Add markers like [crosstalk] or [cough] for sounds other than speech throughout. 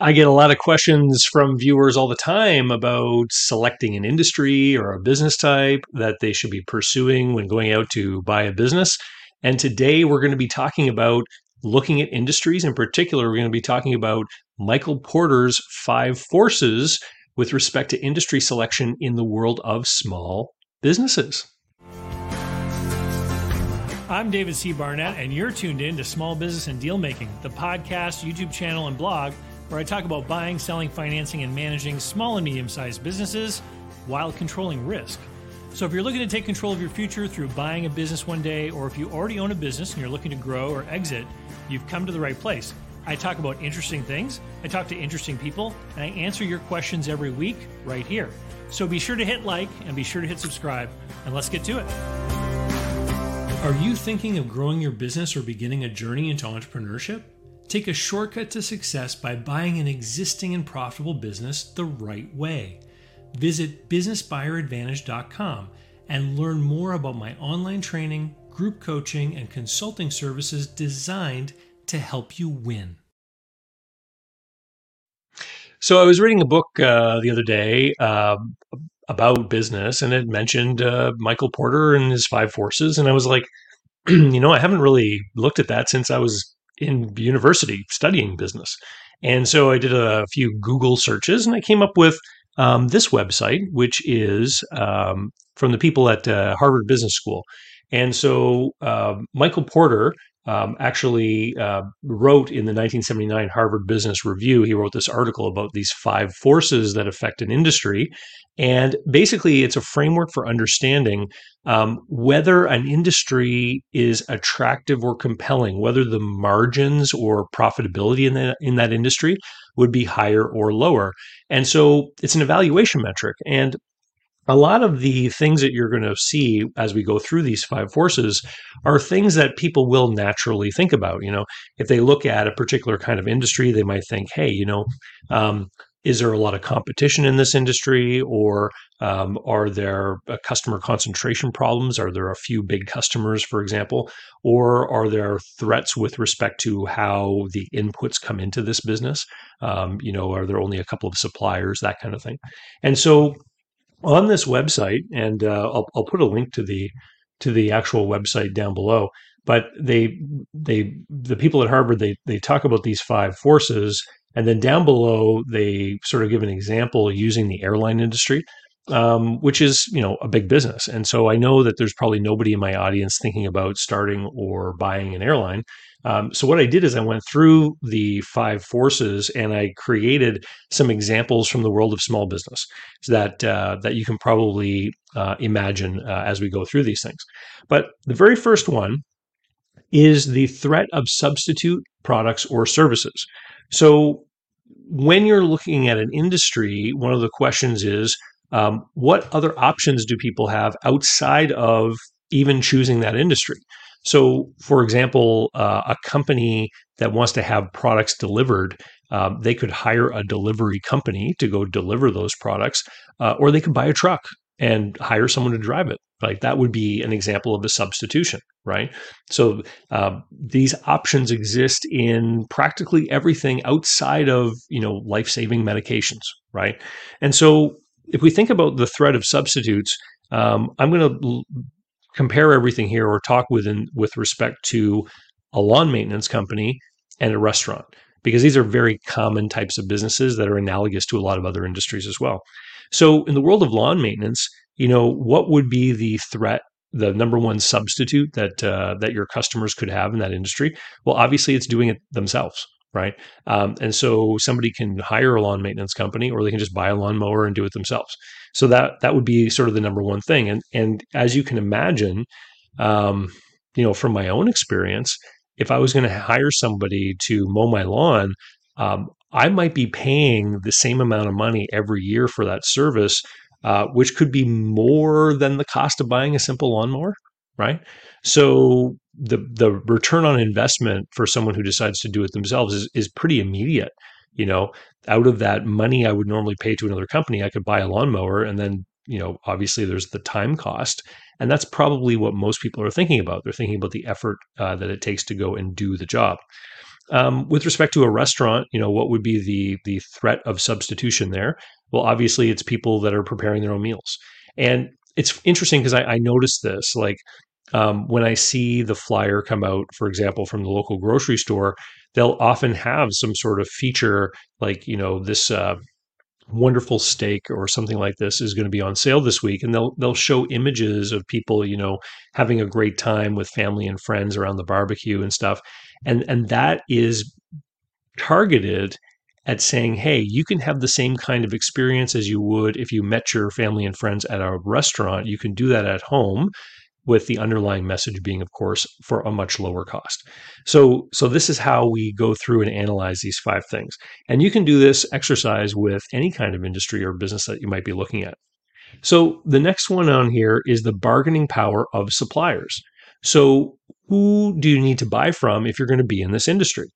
I get a lot of questions from viewers all the time about selecting an industry or a business type that they should be pursuing when going out to buy a business. And today we're going to be talking about looking at industries. In particular, we're going to be talking about Michael Porter's five forces with respect to industry selection in the world of small businesses. I'm David C. Barnett, and you're tuned in to Small Business and Deal Making, the podcast, YouTube channel, and blog where I talk about buying, selling, financing, and managing small and medium sized businesses while controlling risk. So, if you're looking to take control of your future through buying a business one day, or if you already own a business and you're looking to grow or exit, you've come to the right place. I talk about interesting things, I talk to interesting people, and I answer your questions every week right here. So be sure to hit like and be sure to hit subscribe, and let's get to it. Are you thinking of growing your business or beginning a journey into entrepreneurship? Take a shortcut to success by buying an existing and profitable business the right way. Visit businessbuyeradvantage.com and learn more about my online training, group coaching, and consulting services designed to help you win. So, I was reading a book uh, the other day uh, about business, and it mentioned uh, Michael Porter and his five forces. And I was like, [clears throat] you know, I haven't really looked at that since I was in university studying business. And so I did a few Google searches and I came up with um, this website, which is um, from the people at uh, Harvard Business School. And so uh, Michael Porter um, actually uh, wrote in the 1979 Harvard Business Review, he wrote this article about these five forces that affect an industry. And basically, it's a framework for understanding um, whether an industry is attractive or compelling, whether the margins or profitability in, the, in that industry would be higher or lower. And so it's an evaluation metric. And a lot of the things that you're going to see as we go through these five forces are things that people will naturally think about. You know, if they look at a particular kind of industry, they might think, hey, you know, um, is there a lot of competition in this industry? Or um, are there uh, customer concentration problems? Are there a few big customers for example? Or are there threats with respect to how the inputs come into this business? Um, you know are there only a couple of suppliers? That kind of thing. And so on this website, and uh, I'll, I'll put a link to the to the actual website down below. But they they the people at Harvard they they talk about these five forces, and then down below they sort of give an example using the airline industry um, which is you know a big business. And so I know that there's probably nobody in my audience thinking about starting or buying an airline. Um, so what I did is I went through the five forces and I created some examples from the world of small business that uh, that you can probably uh, imagine uh, as we go through these things. But the very first one is the threat of substitute products or services. So when you're looking at an industry, one of the questions is um, what other options do people have outside of even choosing that industry? So, for example, uh, a company that wants to have products delivered, um, they could hire a delivery company to go deliver those products, uh, or they could buy a truck and hire someone to drive it. Like that would be an example of a substitution, right? So uh, these options exist in practically everything outside of you know life saving medications, right? And so if we think about the threat of substitutes, um, I'm going to compare everything here or talk within with respect to a lawn maintenance company and a restaurant because these are very common types of businesses that are analogous to a lot of other industries as well. So in the world of lawn maintenance, you know, what would be the threat the number one substitute that uh, that your customers could have in that industry? Well, obviously, it's doing it themselves right? Um, and so somebody can hire a lawn maintenance company, or they can just buy a lawnmower and do it themselves. So that that would be sort of the number one thing. And and as you can imagine, um, you know, from my own experience, if I was going to hire somebody to mow my lawn, um, I might be paying the same amount of money every year for that service, uh, which could be more than the cost of buying a simple lawnmower, right? So the the return on investment for someone who decides to do it themselves is is pretty immediate. You know, out of that money I would normally pay to another company, I could buy a lawnmower and then you know obviously there's the time cost and that's probably what most people are thinking about they're thinking about the effort uh, that it takes to go and do the job Um, with respect to a restaurant, you know, what would be the the threat of substitution there? Well, obviously, it's people that are preparing their own meals, and it's interesting because I, I noticed this. Like um, when I see the flyer come out, for example, from the local grocery store, they'll often have some sort of feature, like you know, this uh, wonderful steak or something like this is going to be on sale this week and they'll they'll show images of people you know having a great time with family and friends around the barbecue and stuff. And and that is targeted at saying hey you can have the same kind of experience as you would if you met your family and friends at a restaurant. You can do that at home with the underlying message being of course for a much lower cost. So so this is how we go through and analyze these five things. And you can do this exercise with any kind of industry or business that you might be looking at. So the next one on here is the bargaining power of suppliers. So who do you need to buy from if you're going to be in this industry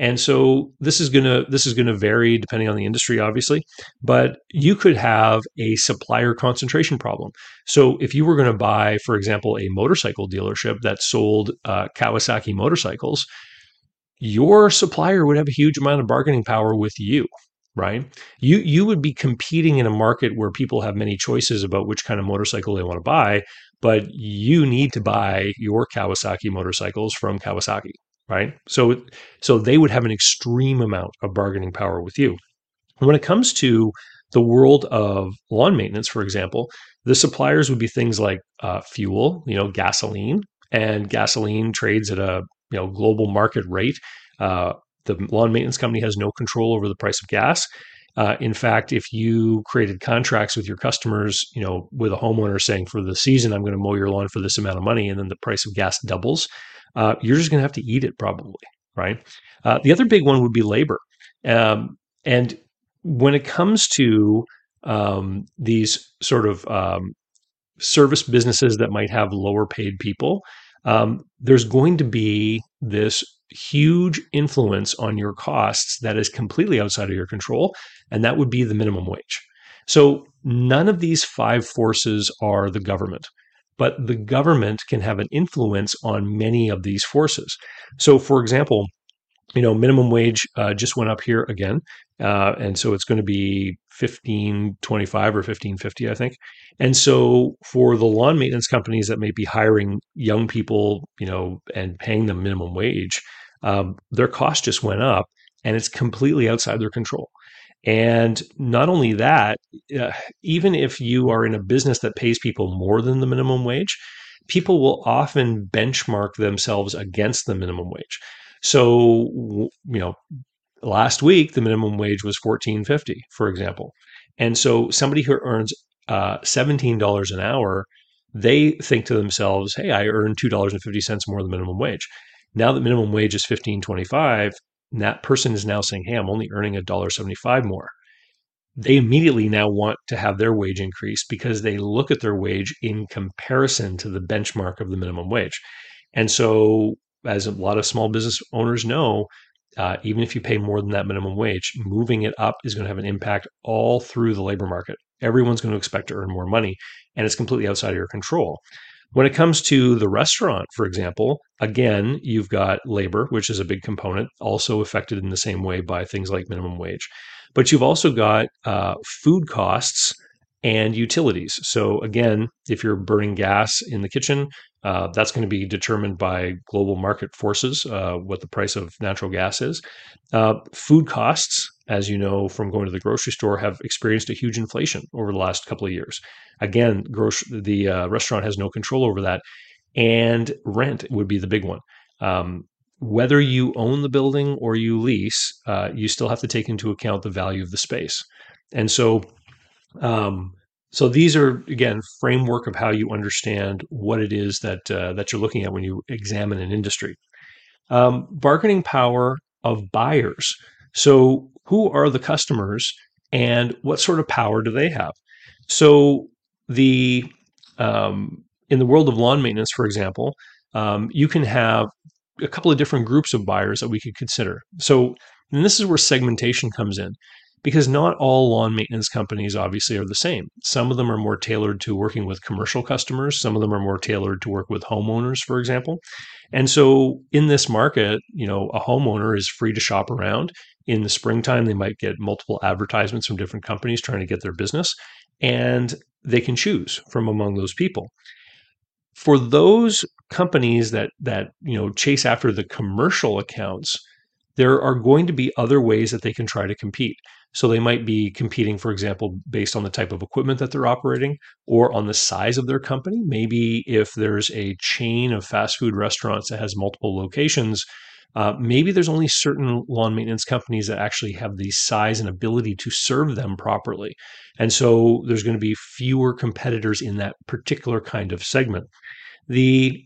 and so this is going to this is to vary depending on the industry obviously, but you could have a supplier concentration problem. So if you were going to buy for example a motorcycle dealership that sold uh, Kawasaki motorcycles, your supplier would have a huge amount of bargaining power with you right you you would be competing in a market where people have many choices about which kind of motorcycle they want to buy but you need to buy your Kawasaki motorcycles from Kawasaki right? So so they would have an extreme amount of bargaining power with you. When it comes to the world of lawn maintenance, for example, the suppliers would be things like uh, fuel, you know, gasoline, and gasoline trades at a you know global market rate. Uh, the lawn maintenance company has no control over the price of gas. Uh, in fact, if you created contracts with your customers, you know, with a homeowner saying for the season I'm going to mow your lawn for this amount of money, and then the price of gas doubles, uh, you're just going to have to eat it probably, right? Uh, the other big one would be labor. Um, and when it comes to um, these sort of um, service businesses that might have lower paid people, um, there's going to be this huge influence on your costs that is completely outside of your control, and that would be the minimum wage. So, none of these five forces are the government but the government can have an influence on many of these forces. So, for example, you know, minimum wage uh, just went up here again, uh, and so it's going to be fifteen twenty five or fifteen fifty, I think. And so, for the lawn maintenance companies that may be hiring young people, you know, and paying them minimum wage, um, their cost just went up, and it's completely outside their control. And not only that, uh, even if you are in a business that pays people more than the minimum wage, people will often benchmark themselves against the minimum wage. So, you know, last week the minimum wage was 14.50, for example. And so somebody who earns uh, $17 an hour, they think to themselves, "Hey, I earn $2.50 more than minimum wage." Now that minimum wage is 15.25, and that person is now saying, Hey, I'm only earning a dollar seventy-five more. They immediately now want to have their wage increase because they look at their wage in comparison to the benchmark of the minimum wage. And so, as a lot of small business owners know, uh, even if you pay more than that minimum wage, moving it up is going to have an impact all through the labor market. Everyone's going to expect to earn more money, and it's completely outside of your control. When it comes to the restaurant, for example, again, you've got labor, which is a big component, also affected in the same way by things like minimum wage. But you've also got uh, food costs and utilities. So, again, if you're burning gas in the kitchen, uh, that's going to be determined by global market forces, uh, what the price of natural gas is. Uh, food costs, as you know from going to the grocery store, have experienced a huge inflation over the last couple of years. Again, the uh, restaurant has no control over that. And rent would be the big one. Um, whether you own the building or you lease, uh, you still have to take into account the value of the space. And so, um, so these are again framework of how you understand what it is that uh, that you're looking at when you examine an industry. Um, bargaining power of buyers. So who are the customers and what sort of power do they have? So the um, in the world of lawn maintenance, for example, um, you can have a couple of different groups of buyers that we could consider. So, and this is where segmentation comes in. Because not all lawn maintenance companies obviously are the same. Some of them are more tailored to working with commercial customers, some of them are more tailored to work with homeowners, for example. And so in this market, you know, a homeowner is free to shop around. In the springtime, they might get multiple advertisements from different companies trying to get their business, and they can choose from among those people. For those companies that that you know chase after the commercial accounts, there are going to be other ways that they can try to compete. So they might be competing, for example, based on the type of equipment that they're operating or on the size of their company. Maybe if there's a chain of fast food restaurants that has multiple locations, uh, maybe there's only certain lawn maintenance companies that actually have the size and ability to serve them properly. And so there's going to be fewer competitors in that particular kind of segment. The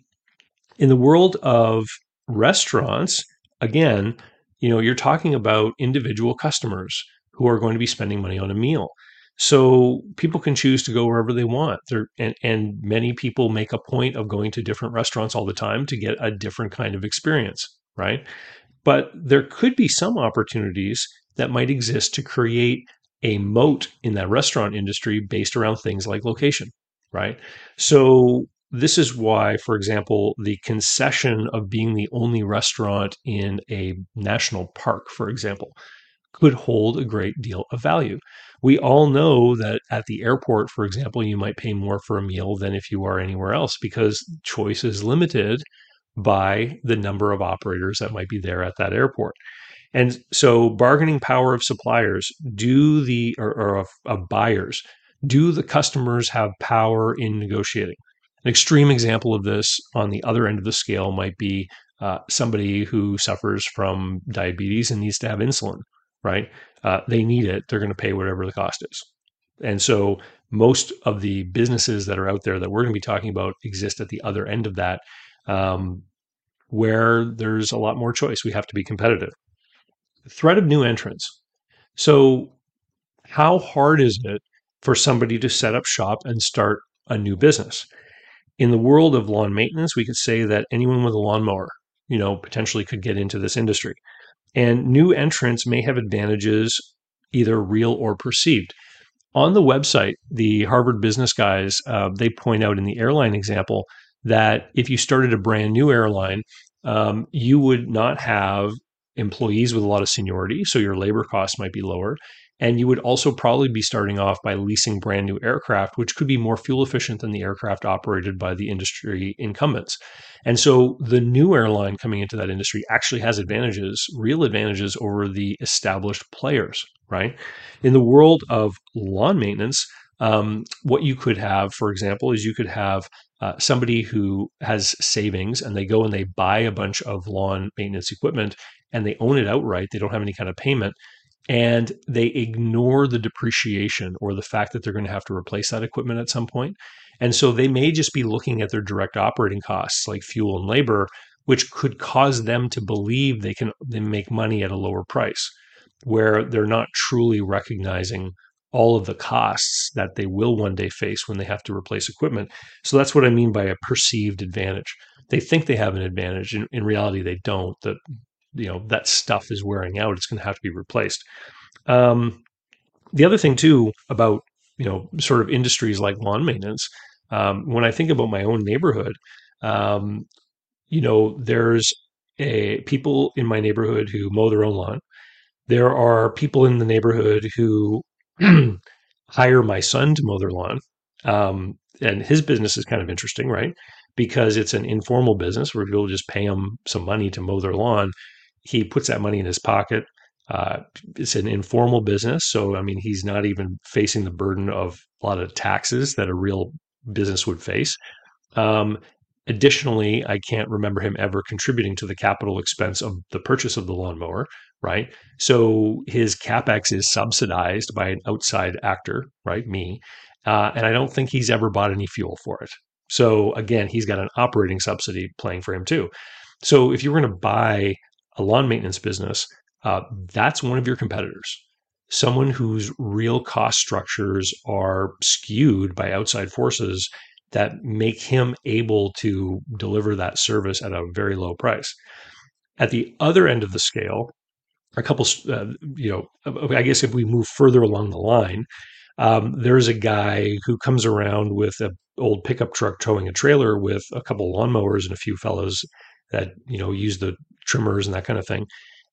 in the world of restaurants, again, you know, you're talking about individual customers who are going to be spending money on a meal. So people can choose to go wherever they want. There and, and many people make a point of going to different restaurants all the time to get a different kind of experience, right? But there could be some opportunities that might exist to create a moat in that restaurant industry based around things like location, right? So this is why, for example, the concession of being the only restaurant in a national park, for example, could hold a great deal of value. We all know that at the airport, for example, you might pay more for a meal than if you are anywhere else because choice is limited by the number of operators that might be there at that airport. And so, bargaining power of suppliers, do the or, or of, of buyers, do the customers have power in negotiating? An extreme example of this on the other end of the scale might be uh, somebody who suffers from diabetes and needs to have insulin, right? Uh, they need it. They're going to pay whatever the cost is. And so most of the businesses that are out there that we're going to be talking about exist at the other end of that, um, where there's a lot more choice. We have to be competitive. threat of new entrants. So, how hard is it for somebody to set up shop and start a new business? in the world of lawn maintenance, we could say that anyone with a lawnmower, you know, potentially could get into this industry. And new entrants may have advantages, either real or perceived. On the website, the Harvard Business guys, uh, they point out in the airline example that if you started a brand new airline, um, you would not have employees with a lot of seniority, so your labor costs might be lower. And you would also probably be starting off by leasing brand new aircraft, which could be more fuel efficient than the aircraft operated by the industry incumbents. And so the new airline coming into that industry actually has advantages, real advantages over the established players, right? In the world of lawn maintenance, um, what you could have, for example, is you could have uh, somebody who has savings and they go and they buy a bunch of lawn maintenance equipment and they own it outright. They don't have any kind of payment and they ignore the depreciation or the fact that they're going to have to replace that equipment at some point. And so they may just be looking at their direct operating costs like fuel and labor, which could cause them to believe they can they make money at a lower price, where they're not truly recognizing all of the costs that they will one day face when they have to replace equipment. So that's what I mean by a perceived advantage. They think they have an advantage. In, in reality, they don't. The you know that stuff is wearing out it's going to have to be replaced. Um, the other thing too about you know sort of industries like lawn maintenance um, when i think about my own neighborhood um, you know there's a people in my neighborhood who mow their own lawn. There are people in the neighborhood who [clears throat] hire my son to mow their lawn um, and his business is kind of interesting right? Because it's an informal business where people just pay him some money to mow their lawn he puts that money in his pocket. Uh, it's an informal business, so I mean, he's not even facing the burden of a lot of taxes that a real business would face. Um, additionally, I can't remember him ever contributing to the capital expense of the purchase of the lawnmower, right? So his capex is subsidized by an outside actor, right? Me, uh, and I don't think he's ever bought any fuel for it. So again, he's got an operating subsidy playing for him too. So if you were going to buy a lawn maintenance business, uh, that's one of your competitors. Someone whose real cost structures are skewed by outside forces that make him able to deliver that service at a very low price. At the other end of the scale, a couple, uh, you know, I guess if we move further along the line, um, there's a guy who comes around with an old pickup truck towing a trailer with a couple lawnmowers and a few fellows that you know use the trimmers and that kind of thing.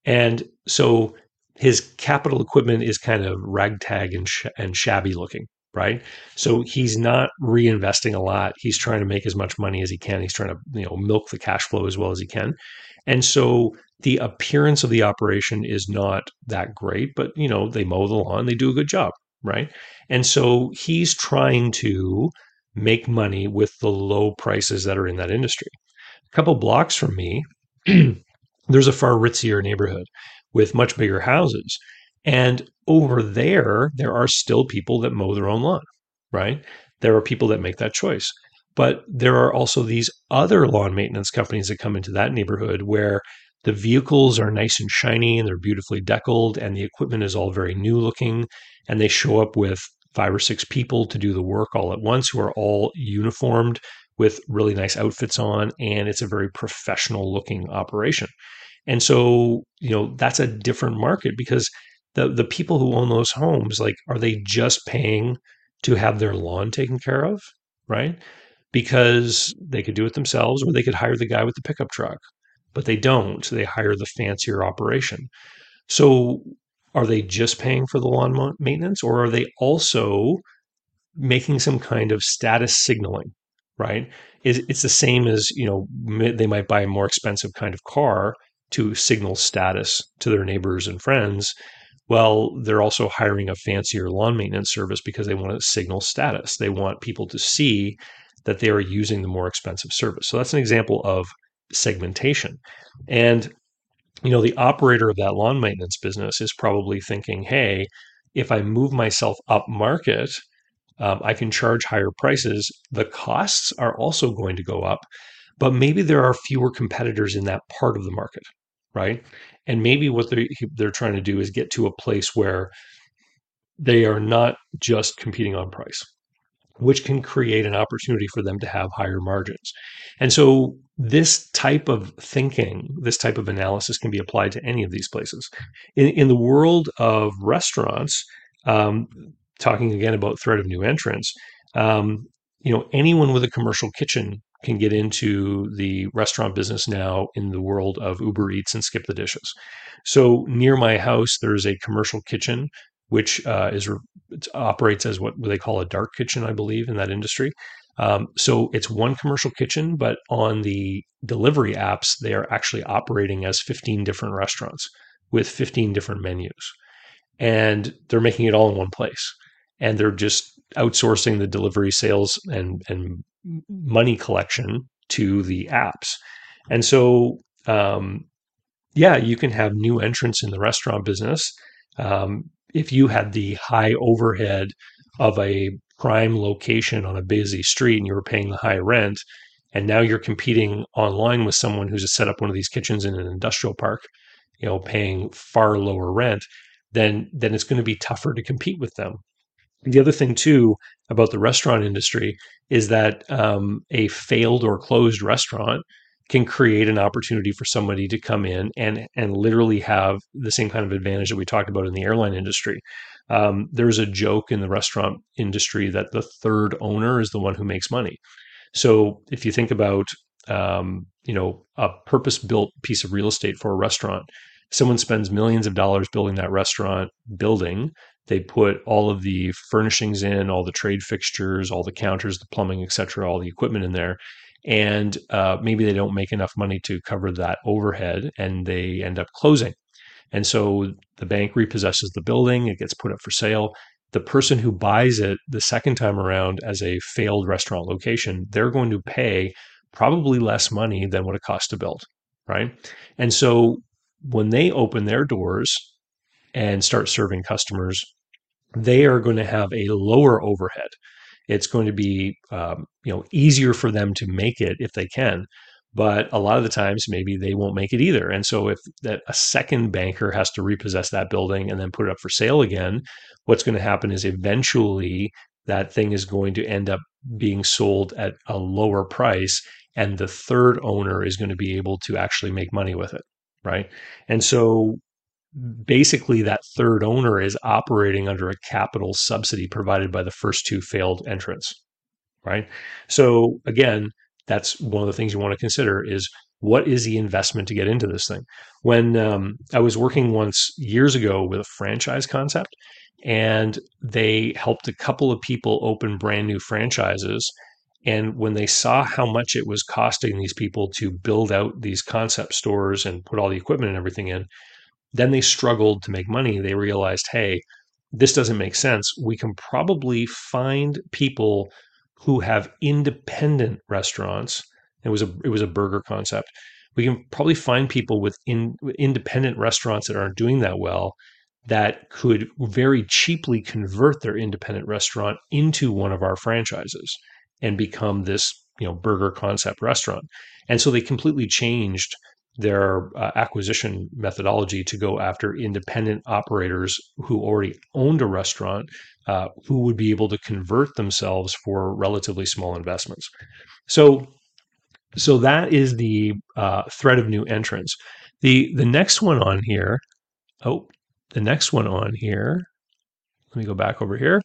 And so his capital equipment is kind of ragtag and, sh- and shabby looking, right? So he's not reinvesting a lot. He's trying to make as much money as he can. He's trying to you know milk the cash flow as well as he can. And so the appearance of the operation is not that great, but you know they mow the lawn, they do a good job, right? And so he's trying to make money with the low prices that are in that industry. A couple blocks from me, [clears throat] there's a far ritzier neighborhood with much bigger houses. And over there, there are still people that mow their own lawn, right? There are people that make that choice. But there are also these other lawn maintenance companies that come into that neighborhood where the vehicles are nice and shiny and they're beautifully deckled and the equipment is all very new looking and they show up with five or six people to do the work all at once who are all uniformed with really nice outfits on and it's a very professional looking operation. And so, you know, that's a different market because the the people who own those homes like are they just paying to have their lawn taken care of, right? Because they could do it themselves or they could hire the guy with the pickup truck. But they don't. They hire the fancier operation. So are they just paying for the lawn maintenance or are they also making some kind of status signaling, right? It's the same as, you know, they might buy a more expensive kind of car to signal status to their neighbors and friends. Well, they're also hiring a fancier lawn maintenance service because they want to signal status. They want people to see that they are using the more expensive service. So that's an example of segmentation. And you know, the operator of that lawn maintenance business is probably thinking, hey, if I move myself up market, um, I can charge higher prices. The costs are also going to go up, but maybe there are fewer competitors in that part of the market, right? And maybe what they're, they're trying to do is get to a place where they are not just competing on price which can create an opportunity for them to have higher margins. And so this type of thinking, this type of analysis can be applied to any of these places. In, in the world of restaurants, um, talking again about threat of new entrants, um, you know, anyone with a commercial kitchen can get into the restaurant business now in the world of Uber Eats and Skip the Dishes. So near my house, there's a commercial kitchen which uh, is operates as what they call a dark kitchen, I believe, in that industry. Um, so it's one commercial kitchen, but on the delivery apps, they are actually operating as 15 different restaurants with 15 different menus. And they're making it all in one place. And they're just outsourcing the delivery sales and, and money collection to the apps. And so, um, yeah, you can have new entrants in the restaurant business. Um, if you had the high overhead of a prime location on a busy street and you were paying the high rent, and now you're competing online with someone who's set up one of these kitchens in an industrial park, you know, paying far lower rent, then then it's going to be tougher to compete with them. The other thing too about the restaurant industry is that um, a failed or closed restaurant can create an opportunity for somebody to come in and and literally have the same kind of advantage that we talked about in the airline industry. Um, there's a joke in the restaurant industry that the third owner is the one who makes money. So if you think about um, you know a purpose-built piece of real estate for a restaurant, someone spends millions of dollars building that restaurant building. They put all of the furnishings in, all the trade fixtures, all the counters, the plumbing, etc., all the equipment in there, and uh, maybe they don't make enough money to cover that overhead and they end up closing. And so the bank repossesses the building, it gets put up for sale. The person who buys it the second time around as a failed restaurant location, they're going to pay probably less money than what it costs to build, right? And so when they open their doors and start serving customers, they are going to have a lower overhead. It's going to be um, you know easier for them to make it if they can but a lot of the times maybe they won't make it either. And so if that a second banker has to repossess that building and then put it up for sale again what's going to happen is eventually that thing is going to end up being sold at a lower price and the third owner is going to be able to actually make money with it right? And so basically that third owner is operating under a capital subsidy provided by the first two failed entrants right? So again that's one of the things you want to consider is what is the investment to get into this thing? When um, i was working once years ago with a franchise concept and they helped a couple of people open brand new franchises and when they saw how much it was costing these people to build out these concept stores and put all the equipment and everything in then they struggled to make money. They realized, hey, this doesn't make sense. We can probably find people who have independent restaurants. It was a it was a burger concept. We can probably find people with in, independent restaurants that aren't doing that well that could very cheaply convert their independent restaurant into one of our franchises and become this you know burger concept restaurant. And so they completely changed their uh, acquisition methodology to go after independent operators who already owned a restaurant uh, who would be able to convert themselves for relatively small investments. So, so that is the uh, threat of new entrants. The the next one on here, oh, the next one on here. Let me go back over here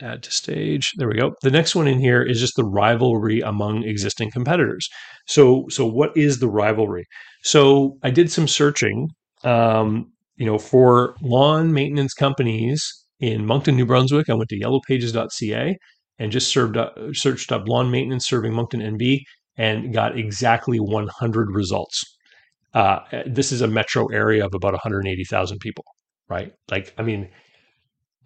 add to stage. There we go. The next one in here is just the rivalry among existing competitors. So, so what is the rivalry? So I did some searching, um, you know, for lawn maintenance companies in Moncton, New Brunswick. I went to yellowpages.ca and just served up, searched up lawn maintenance serving Moncton NB and got exactly 100 results. Uh, this is a metro area of about 180,000 people, right? Like, I mean,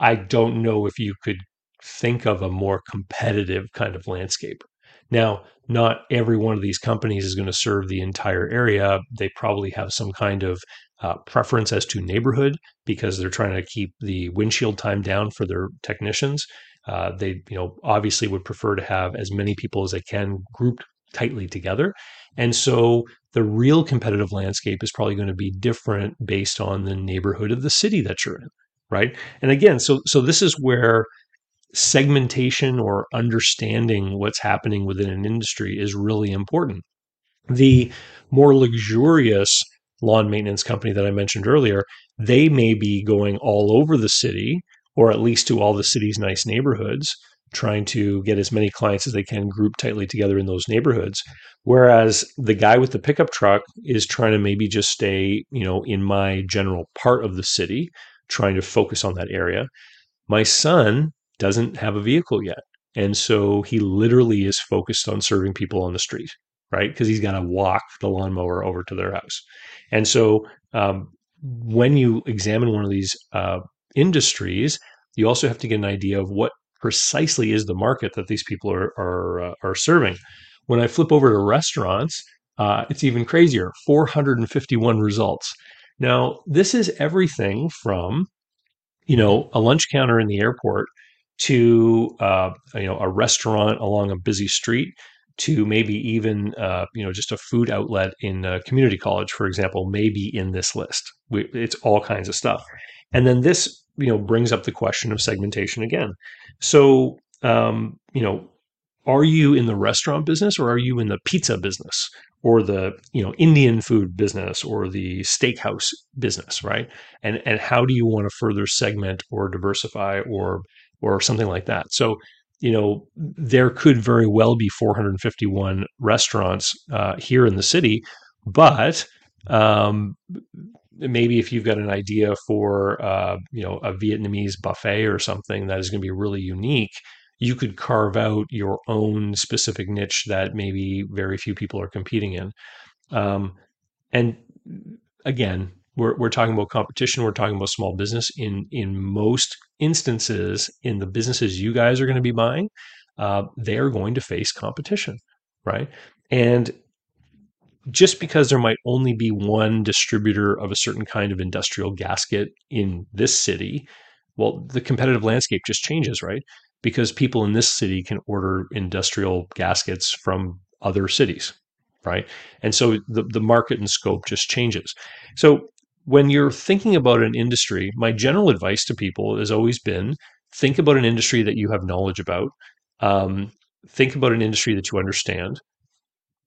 I don't know if you could think of a more competitive kind of landscape. Now, not every one of these companies is going to serve the entire area. They probably have some kind of uh, preference as to neighborhood because they're trying to keep the windshield time down for their technicians. Uh, they, you know, obviously would prefer to have as many people as they can grouped tightly together. And so the real competitive landscape is probably going to be different based on the neighborhood of the city that you're in, right? And again, so so this is where segmentation or understanding what's happening within an industry is really important. The more luxurious lawn maintenance company that I mentioned earlier, they may be going all over the city or at least to all the city's nice neighborhoods, trying to get as many clients as they can group tightly together in those neighborhoods. Whereas the guy with the pickup truck is trying to maybe just stay, you know, in my general part of the city, trying to focus on that area. My son doesn't have a vehicle yet. And so he literally is focused on serving people on the street, right? Because he's got to walk the lawnmower over to their house. And so um, when you examine one of these uh, industries, you also have to get an idea of what precisely is the market that these people are are, uh, are serving. When I flip over to restaurants, uh, it's even crazier 451 results. Now, this is everything from you know a lunch counter in the airport to uh, you know a restaurant along a busy street to maybe even uh, you know just a food outlet in a community college, for example, maybe in this list. We, it's all kinds of stuff, and then this you know brings up the question of segmentation again. So um, you know, are you in the restaurant business or are you in the pizza business or the you know Indian food business or the steakhouse business, right? And and how do you want to further segment or diversify or or something like that. So, you know, there could very well be 451 restaurants uh, here in the city, but um, maybe if you've got an idea for uh, you know a Vietnamese buffet or something that is going to be really unique, you could carve out your own specific niche that maybe very few people are competing in. Um, and again, we're, we're talking about competition. We're talking about small business. In in most instances, in the businesses you guys are going to be buying, uh, they are going to face competition, right? And just because there might only be one distributor of a certain kind of industrial gasket in this city, well, the competitive landscape just changes, right? Because people in this city can order industrial gaskets from other cities, right? And so the, the market and scope just changes. So when you're thinking about an industry, my general advice to people has always been think about an industry that you have knowledge about, um, think about an industry that you understand,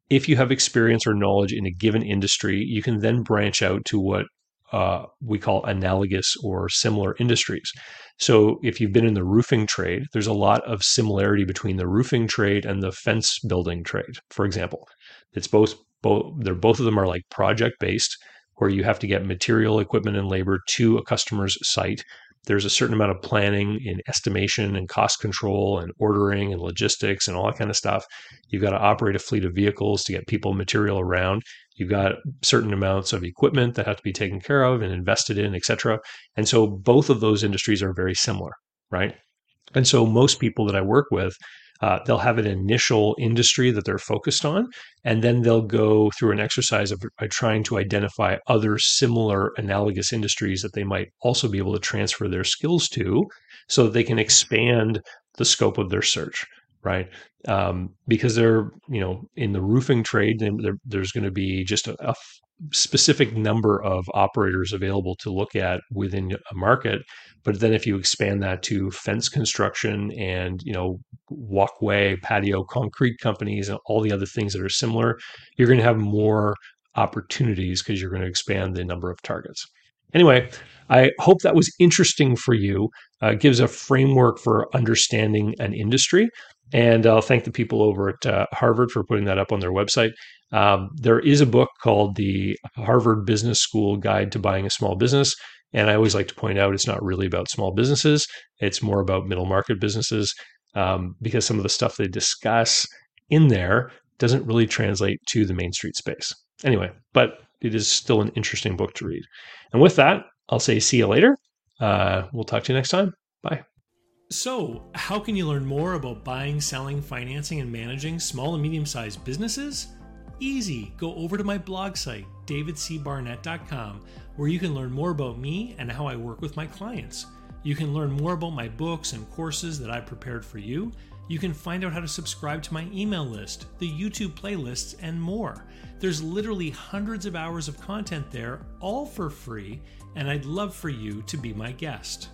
if you have experience or knowledge in a given industry, you can then branch out to what uh, we call analogous or similar industries. So, if you've been in the roofing trade, there's a lot of similarity between the roofing trade and the fence building trade. For example, it's both both they're both of them are like project based, where you have to get material, equipment, and labor to a customer's site there's a certain amount of planning in estimation and cost control and ordering and logistics and all that kind of stuff. You've got to operate a fleet of vehicles to get people material around. You've got certain amounts of equipment that have to be taken care of and invested in, et cetera. And so both of those industries are very similar, right? And so most people that I work with uh, they'll have an initial industry that they're focused on, and then they'll go through an exercise of trying to identify other similar analogous industries that they might also be able to transfer their skills to so that they can expand the scope of their search right? Um, because they're, you know, in the roofing trade, there's going to be just a, a, specific number of operators available to look at within a market but then if you expand that to fence construction and you know walkway patio concrete companies and all the other things that are similar you're going to have more opportunities because you're going to expand the number of targets. Anyway i hope that was interesting for you. Uh, gives a framework for understanding an industry and I'll thank the people over at uh, Harvard for putting that up on their website. Um, there is a book called The Harvard Business School Guide to Buying a Small Business. And I always like to point out it's not really about small businesses, it's more about middle market businesses um, because some of the stuff they discuss in there doesn't really translate to the Main Street space. Anyway, but it is still an interesting book to read. And with that, I'll say see you later. Uh, we'll talk to you next time. Bye. So, how can you learn more about buying, selling, financing, and managing small and medium sized businesses? Easy. Go over to my blog site, davidcbarnett.com, where you can learn more about me and how I work with my clients. You can learn more about my books and courses that I've prepared for you. You can find out how to subscribe to my email list, the YouTube playlists, and more. There's literally hundreds of hours of content there, all for free, and I'd love for you to be my guest.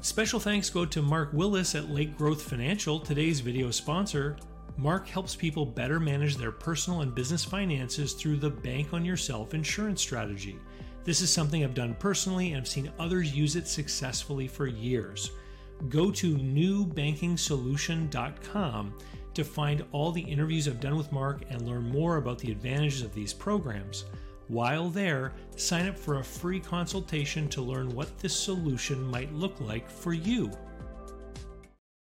Special thanks go to Mark Willis at Lake Growth Financial, today's video sponsor. Mark helps people better manage their personal and business finances through the Bank on Yourself insurance strategy. This is something I've done personally and I've seen others use it successfully for years. Go to newbankingsolution.com to find all the interviews I've done with Mark and learn more about the advantages of these programs. While there, sign up for a free consultation to learn what this solution might look like for you.